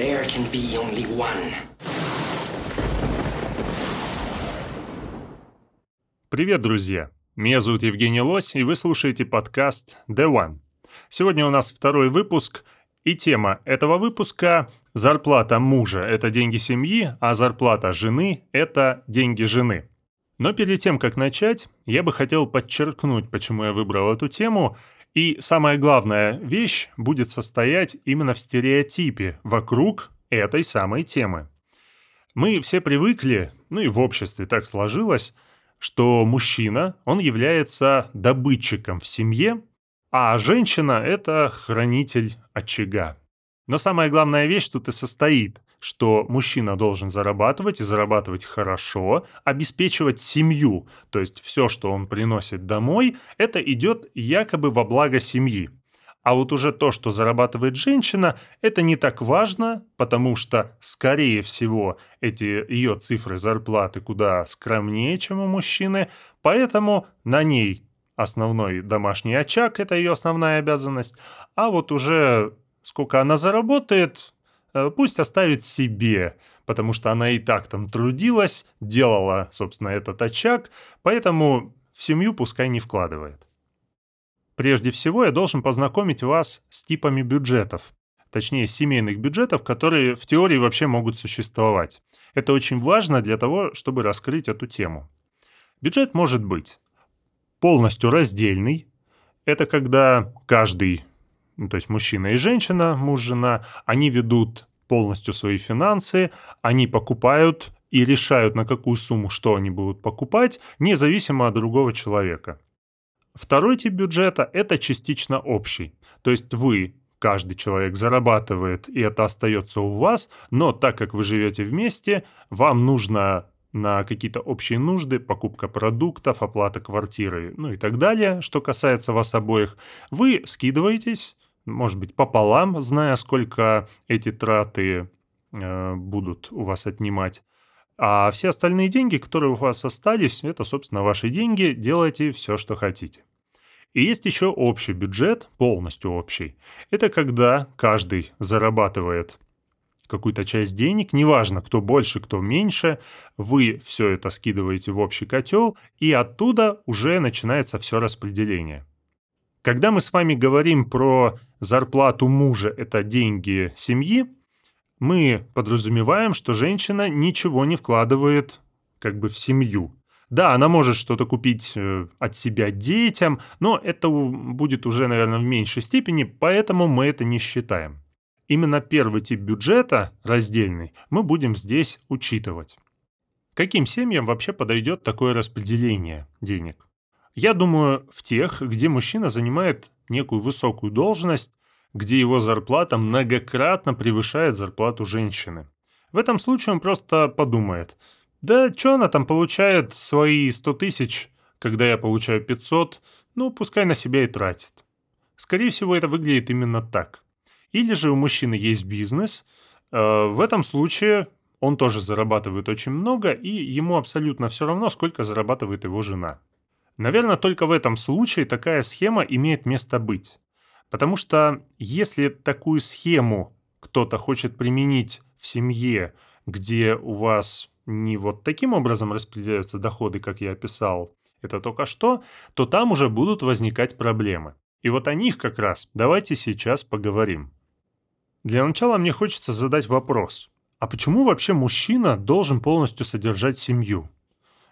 There can be only one. Привет, друзья! Меня зовут Евгений Лось, и вы слушаете подкаст The One. Сегодня у нас второй выпуск, и тема этого выпуска – зарплата мужа – это деньги семьи, а зарплата жены – это деньги жены. Но перед тем, как начать, я бы хотел подчеркнуть, почему я выбрал эту тему, и самая главная вещь будет состоять именно в стереотипе вокруг этой самой темы. Мы все привыкли, ну и в обществе так сложилось, что мужчина, он является добытчиком в семье, а женщина – это хранитель очага. Но самая главная вещь тут и состоит, что мужчина должен зарабатывать и зарабатывать хорошо, обеспечивать семью, то есть все, что он приносит домой, это идет якобы во благо семьи. А вот уже то, что зарабатывает женщина, это не так важно, потому что, скорее всего, эти ее цифры зарплаты куда скромнее, чем у мужчины, поэтому на ней основной домашний очаг, это ее основная обязанность, а вот уже сколько она заработает, пусть оставит себе, потому что она и так там трудилась, делала, собственно, этот очаг, поэтому в семью пускай не вкладывает. Прежде всего, я должен познакомить вас с типами бюджетов, точнее семейных бюджетов, которые в теории вообще могут существовать. Это очень важно для того, чтобы раскрыть эту тему. Бюджет может быть полностью раздельный. Это когда каждый, ну, то есть мужчина и женщина, муж, жена, они ведут полностью свои финансы, они покупают и решают, на какую сумму что они будут покупать, независимо от другого человека. Второй тип бюджета – это частично общий. То есть вы, каждый человек зарабатывает, и это остается у вас, но так как вы живете вместе, вам нужно на какие-то общие нужды, покупка продуктов, оплата квартиры, ну и так далее, что касается вас обоих, вы скидываетесь, может быть, пополам, зная, сколько эти траты э, будут у вас отнимать. А все остальные деньги, которые у вас остались, это, собственно, ваши деньги, делайте все, что хотите. И есть еще общий бюджет, полностью общий. Это когда каждый зарабатывает какую-то часть денег, неважно, кто больше, кто меньше, вы все это скидываете в общий котел, и оттуда уже начинается все распределение. Когда мы с вами говорим про зарплату мужа, это деньги семьи, мы подразумеваем, что женщина ничего не вкладывает как бы в семью. Да, она может что-то купить э, от себя детям, но это будет уже, наверное, в меньшей степени, поэтому мы это не считаем. Именно первый тип бюджета, раздельный, мы будем здесь учитывать. Каким семьям вообще подойдет такое распределение денег? Я думаю, в тех, где мужчина занимает некую высокую должность, где его зарплата многократно превышает зарплату женщины. В этом случае он просто подумает, да что она там получает свои 100 тысяч, когда я получаю 500, ну пускай на себя и тратит. Скорее всего, это выглядит именно так. Или же у мужчины есть бизнес, э, в этом случае он тоже зарабатывает очень много, и ему абсолютно все равно, сколько зарабатывает его жена. Наверное, только в этом случае такая схема имеет место быть. Потому что если такую схему кто-то хочет применить в семье, где у вас не вот таким образом распределяются доходы, как я описал, это только что, то там уже будут возникать проблемы. И вот о них как раз давайте сейчас поговорим. Для начала мне хочется задать вопрос. А почему вообще мужчина должен полностью содержать семью?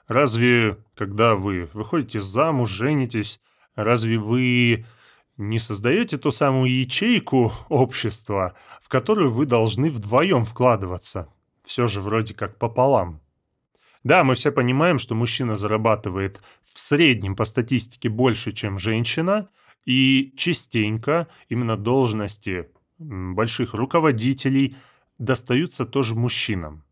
Разве, когда вы выходите замуж, женитесь, разве вы не создаете ту самую ячейку общества, в которую вы должны вдвоем вкладываться. Все же вроде как пополам. Да, мы все понимаем, что мужчина зарабатывает в среднем по статистике больше, чем женщина, и частенько именно должности больших руководителей достаются тоже мужчинам.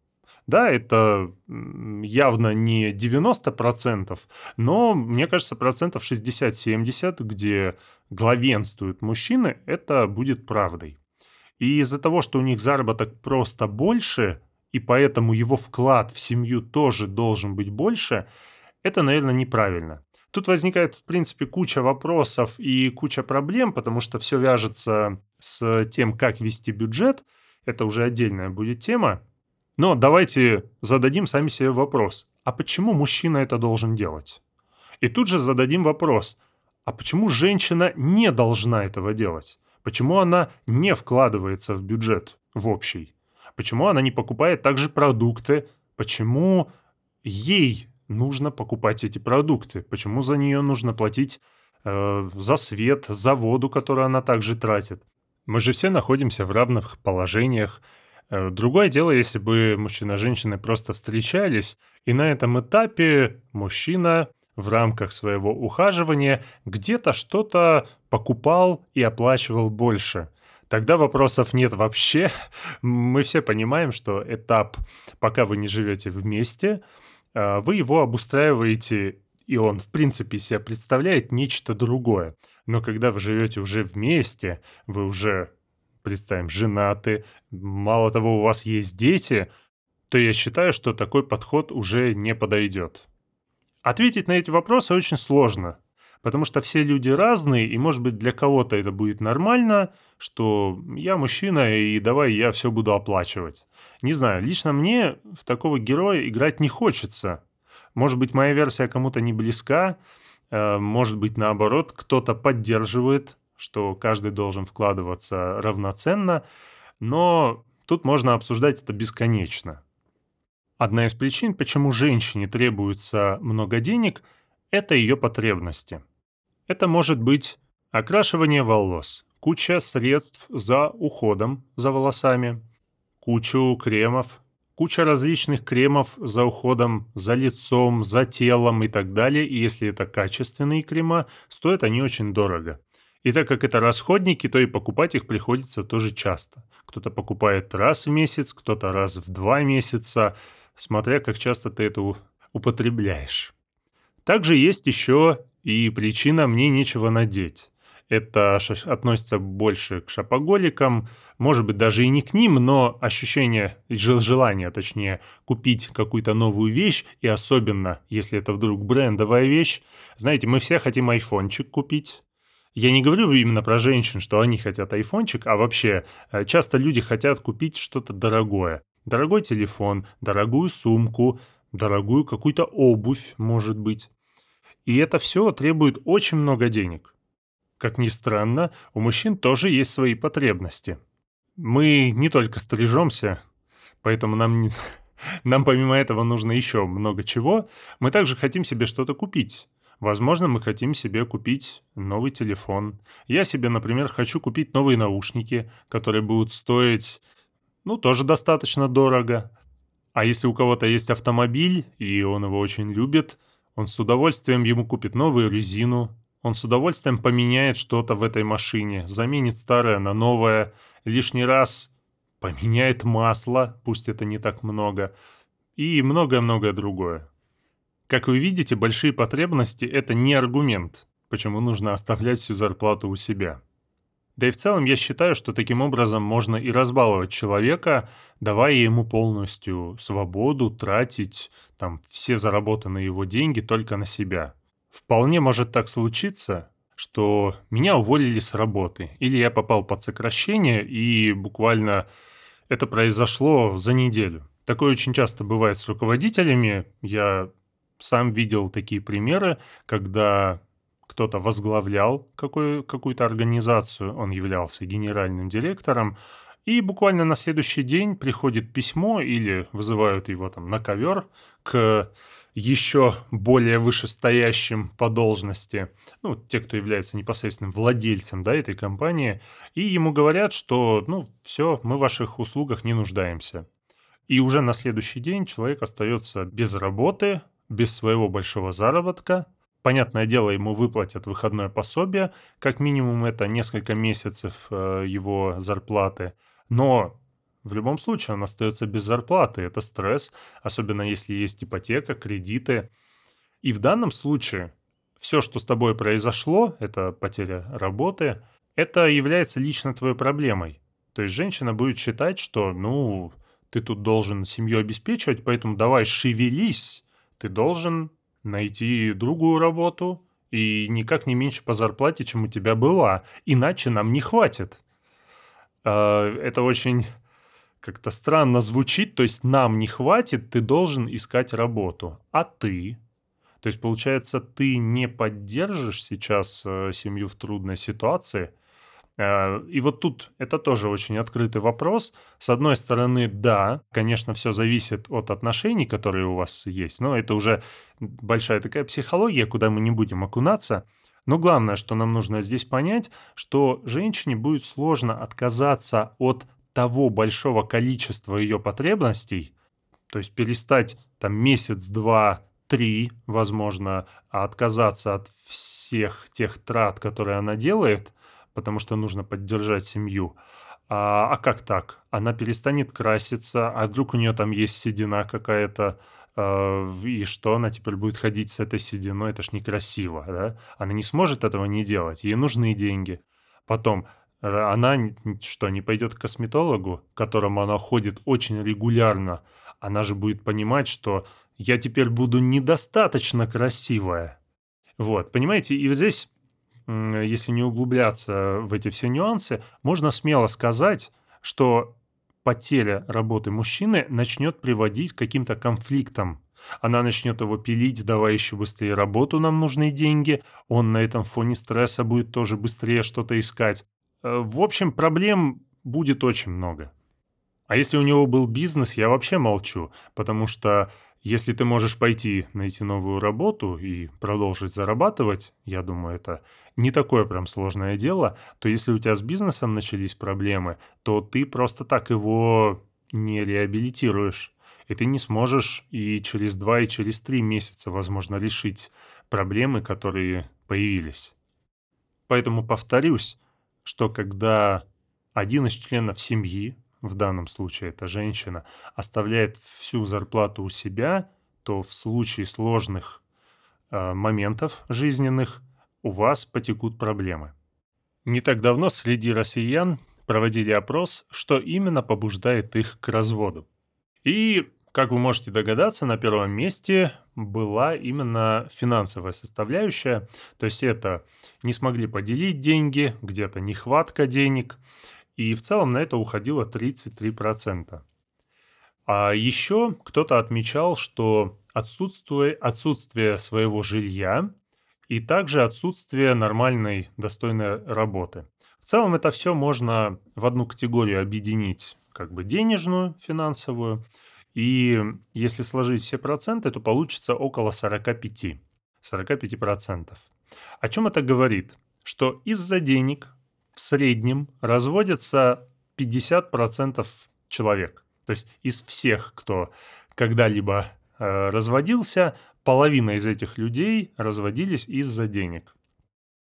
Да, это явно не 90%, но, мне кажется, процентов 60-70, где главенствуют мужчины, это будет правдой. И из-за того, что у них заработок просто больше, и поэтому его вклад в семью тоже должен быть больше, это, наверное, неправильно. Тут возникает, в принципе, куча вопросов и куча проблем, потому что все вяжется с тем, как вести бюджет – это уже отдельная будет тема. Но давайте зададим сами себе вопрос, а почему мужчина это должен делать? И тут же зададим вопрос, а почему женщина не должна этого делать? Почему она не вкладывается в бюджет, в общий? Почему она не покупает также продукты? Почему ей нужно покупать эти продукты? Почему за нее нужно платить э, за свет, за воду, которую она также тратит? Мы же все находимся в равных положениях. Э, другое дело, если бы мужчина и женщина просто встречались, и на этом этапе мужчина в рамках своего ухаживания где-то что-то покупал и оплачивал больше. Тогда вопросов нет вообще. Мы все понимаем, что этап, пока вы не живете вместе, э, вы его обустраиваете, и он, в принципе, себя представляет нечто другое. Но когда вы живете уже вместе, вы уже представим, женаты, мало того, у вас есть дети, то я считаю, что такой подход уже не подойдет. Ответить на эти вопросы очень сложно, потому что все люди разные, и, может быть, для кого-то это будет нормально, что я мужчина, и давай я все буду оплачивать. Не знаю, лично мне в такого героя играть не хочется. Может быть, моя версия кому-то не близка, э, может быть, наоборот, кто-то поддерживает что каждый должен вкладываться равноценно, но тут можно обсуждать это бесконечно. Одна из причин, почему женщине требуется много денег, это ее потребности. Это может быть окрашивание волос, куча средств за уходом за волосами, кучу кремов, куча различных кремов за уходом за лицом, за телом и так далее. И если это качественные крема, стоят они очень дорого. И так как это расходники, то и покупать их приходится тоже часто. Кто-то покупает раз в месяц, кто-то раз в два месяца, смотря как часто ты это употребляешь. Также есть еще и причина «мне нечего надеть». Это относится больше к шапоголикам, может быть, даже и не к ним, но ощущение, желание, точнее, купить какую-то новую вещь, и особенно, если это вдруг брендовая вещь. Знаете, мы все хотим айфончик купить, я не говорю именно про женщин, что они хотят айфончик, а вообще э, часто люди хотят купить что-то дорогое. Дорогой телефон, дорогую сумку, дорогую какую-то обувь, может быть. И это все требует очень много денег. Как ни странно, у мужчин тоже есть свои потребности. Мы не только стрижемся, поэтому нам, нам помимо этого нужно еще много чего. Мы также хотим себе что-то купить. Возможно, мы хотим себе купить новый телефон. Я себе, например, хочу купить новые наушники, которые будут стоить, ну, тоже достаточно дорого. А если у кого-то есть автомобиль, и он его очень любит, он с удовольствием ему купит новую резину, он с удовольствием поменяет что-то в этой машине, заменит старое на новое, лишний раз поменяет масло, пусть это не так много, и многое-многое другое. Как вы видите, большие потребности – это не аргумент, почему нужно оставлять всю зарплату у себя. Да и в целом я считаю, что таким образом можно и разбаловать человека, давая ему полностью свободу тратить там все заработанные его деньги только на себя. Вполне может так случиться, что меня уволили с работы, или я попал под сокращение, и буквально это произошло за неделю. Такое очень часто бывает с руководителями. Я сам видел такие примеры, когда кто-то возглавлял какую- какую-то организацию, он являлся генеральным директором, и буквально на следующий день приходит письмо или вызывают его там на ковер к еще более вышестоящим по должности, ну, те, кто является непосредственным владельцем, да, этой компании, и ему говорят, что, ну, все, мы в ваших услугах не нуждаемся. И уже на следующий день человек остается без работы, без своего большого заработка. Понятное дело, ему выплатят выходное пособие, как минимум это несколько месяцев э, его зарплаты. Но в любом случае он остается без зарплаты, это стресс, особенно если есть ипотека, кредиты. И в данном случае все, что с тобой произошло, это потеря работы, это является лично твоей проблемой. То есть женщина будет считать, что, ну, ты тут должен семью обеспечивать, поэтому давай шевелись, ты должен найти другую работу и никак не меньше по зарплате, чем у тебя была, иначе нам не хватит. А, это очень как-то странно звучит, то есть нам не хватит, ты должен искать работу. А ты? То есть, получается, ты не поддержишь сейчас э, семью в трудной ситуации. Э, и вот тут это тоже очень открытый вопрос. С одной стороны, да, конечно, все зависит от отношений, которые у вас есть, но это уже большая такая психология, куда мы не будем окунаться. Но главное, что нам нужно здесь понять, что женщине будет сложно отказаться от того большого количества ее потребностей, то есть перестать там месяц, два, три, возможно, отказаться от всех тех трат, которые она делает, потому что нужно поддержать семью. А, а как так? Она перестанет краситься, а вдруг у нее там есть седина какая-то, э, и что она теперь будет ходить с этой сединой? Это ж некрасиво, да? Она не сможет этого не делать, ей нужны деньги. Потом, она что, не пойдет к косметологу, к которому она ходит очень регулярно? Она же будет понимать, что я теперь буду недостаточно красивая. Вот, понимаете, и здесь, если не углубляться в эти все нюансы, можно смело сказать, что потеря работы мужчины начнет приводить к каким-то конфликтам. Она начнет его пилить, давай еще быстрее работу, нам нужны деньги. Он на этом фоне стресса будет тоже быстрее что-то искать. Э, в общем, проблем будет очень много. А если у него был бизнес, я вообще молчу, потому что если ты можешь пойти найти новую работу и продолжить зарабатывать, я думаю, это не такое прям сложное дело, то если у тебя с бизнесом начались проблемы, то ты просто так его не реабилитируешь. И ты не сможешь и через два, и через три месяца, возможно, решить проблемы, которые появились. Поэтому повторюсь, что когда один из членов семьи, в данном случае это женщина, оставляет всю зарплату у себя, то в случае сложных э, моментов жизненных у вас потекут проблемы. Не так давно среди россиян проводили опрос, что именно побуждает их к разводу. И, как вы можете догадаться, на первом месте была именно финансовая составляющая. То есть это не смогли поделить деньги, где-то нехватка денег – и в целом на это уходило 33%. А еще кто-то отмечал, что отсутствие, отсутствие своего жилья и также отсутствие нормальной достойной работы. В целом это все можно в одну категорию объединить, как бы денежную, финансовую. И если сложить все проценты, то получится около 45. 45%. О чем это говорит? Что из-за денег в среднем разводится 50% человек. То есть из всех, кто когда-либо э, разводился, половина из этих людей разводились из-за денег.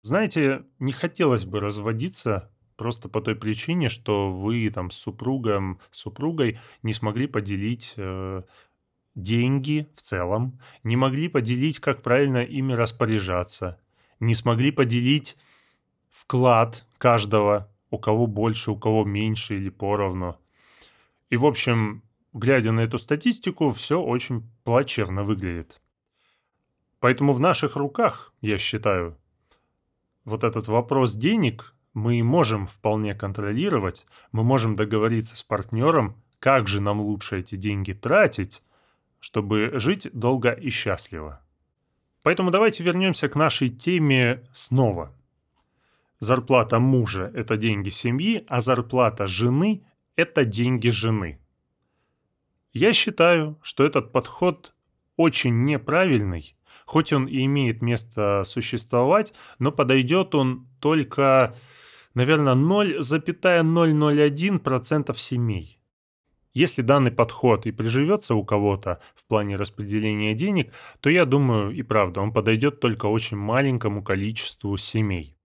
Знаете, не хотелось бы разводиться просто по той причине, что вы там с супругом, супругой не смогли поделить э, деньги в целом, не могли поделить, как правильно ими распоряжаться, не смогли поделить вклад каждого, у кого больше, у кого меньше или поровну. И, в общем, глядя на эту статистику, все очень плачевно выглядит. Поэтому в наших руках, я считаю, вот этот вопрос денег мы можем вполне контролировать, мы можем договориться с партнером, как же нам лучше эти деньги тратить, чтобы жить долго и счастливо. Поэтому давайте вернемся к нашей теме снова – Зарплата мужа – это деньги семьи, а зарплата жены – это деньги жены. Я считаю, что этот подход очень неправильный, хоть он и имеет место существовать, но подойдет он только, наверное, 0,001% семей. Если данный подход и приживется у кого-то в плане распределения денег, то я думаю, и правда, он подойдет только очень маленькому количеству семей.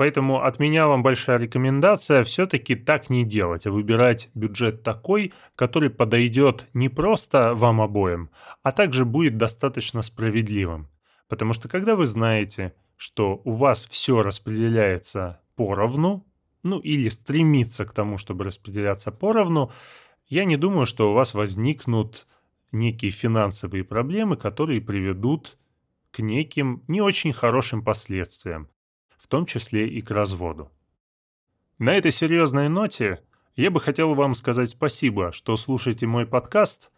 Поэтому от меня вам большая рекомендация все-таки так не делать, а выбирать бюджет такой, который подойдет не просто вам обоим, а также будет достаточно справедливым. Потому что когда вы знаете, что у вас все распределяется поровну, ну или стремится к тому, чтобы распределяться поровну, я не думаю, что у вас возникнут некие финансовые проблемы, которые приведут к неким не очень хорошим последствиям том числе и к разводу. На этой серьезной ноте Я бы хотел вам сказать спасибо, что слушаете мой подкаст.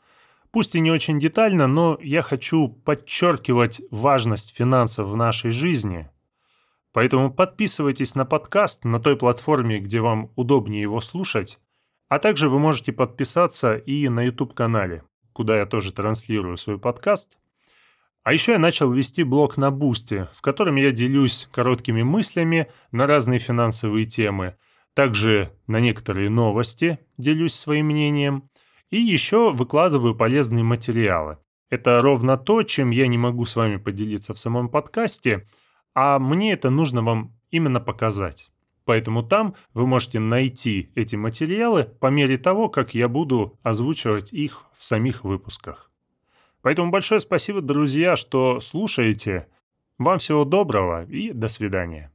Пусть и не очень детально, но я хочу подчеркивать важность финансов в нашей жизни. Поэтому подписывайтесь на подкаст на той платформе, где вам удобнее его слушать. А также вы можете подписаться и на YouTube-канале, куда я тоже транслирую свой подкаст. А еще я начал вести блог на Бусте, в котором я делюсь короткими мыслями на разные финансовые темы – также на некоторые новости делюсь своим мнением. И еще выкладываю полезные материалы. Это ровно то, чем я не могу с вами поделиться в самом подкасте, а мне это нужно вам именно показать. Поэтому там вы можете найти эти материалы по мере того, как я буду озвучивать их в самих выпусках. Поэтому большое спасибо, друзья, что слушаете. Вам всего доброго и до свидания.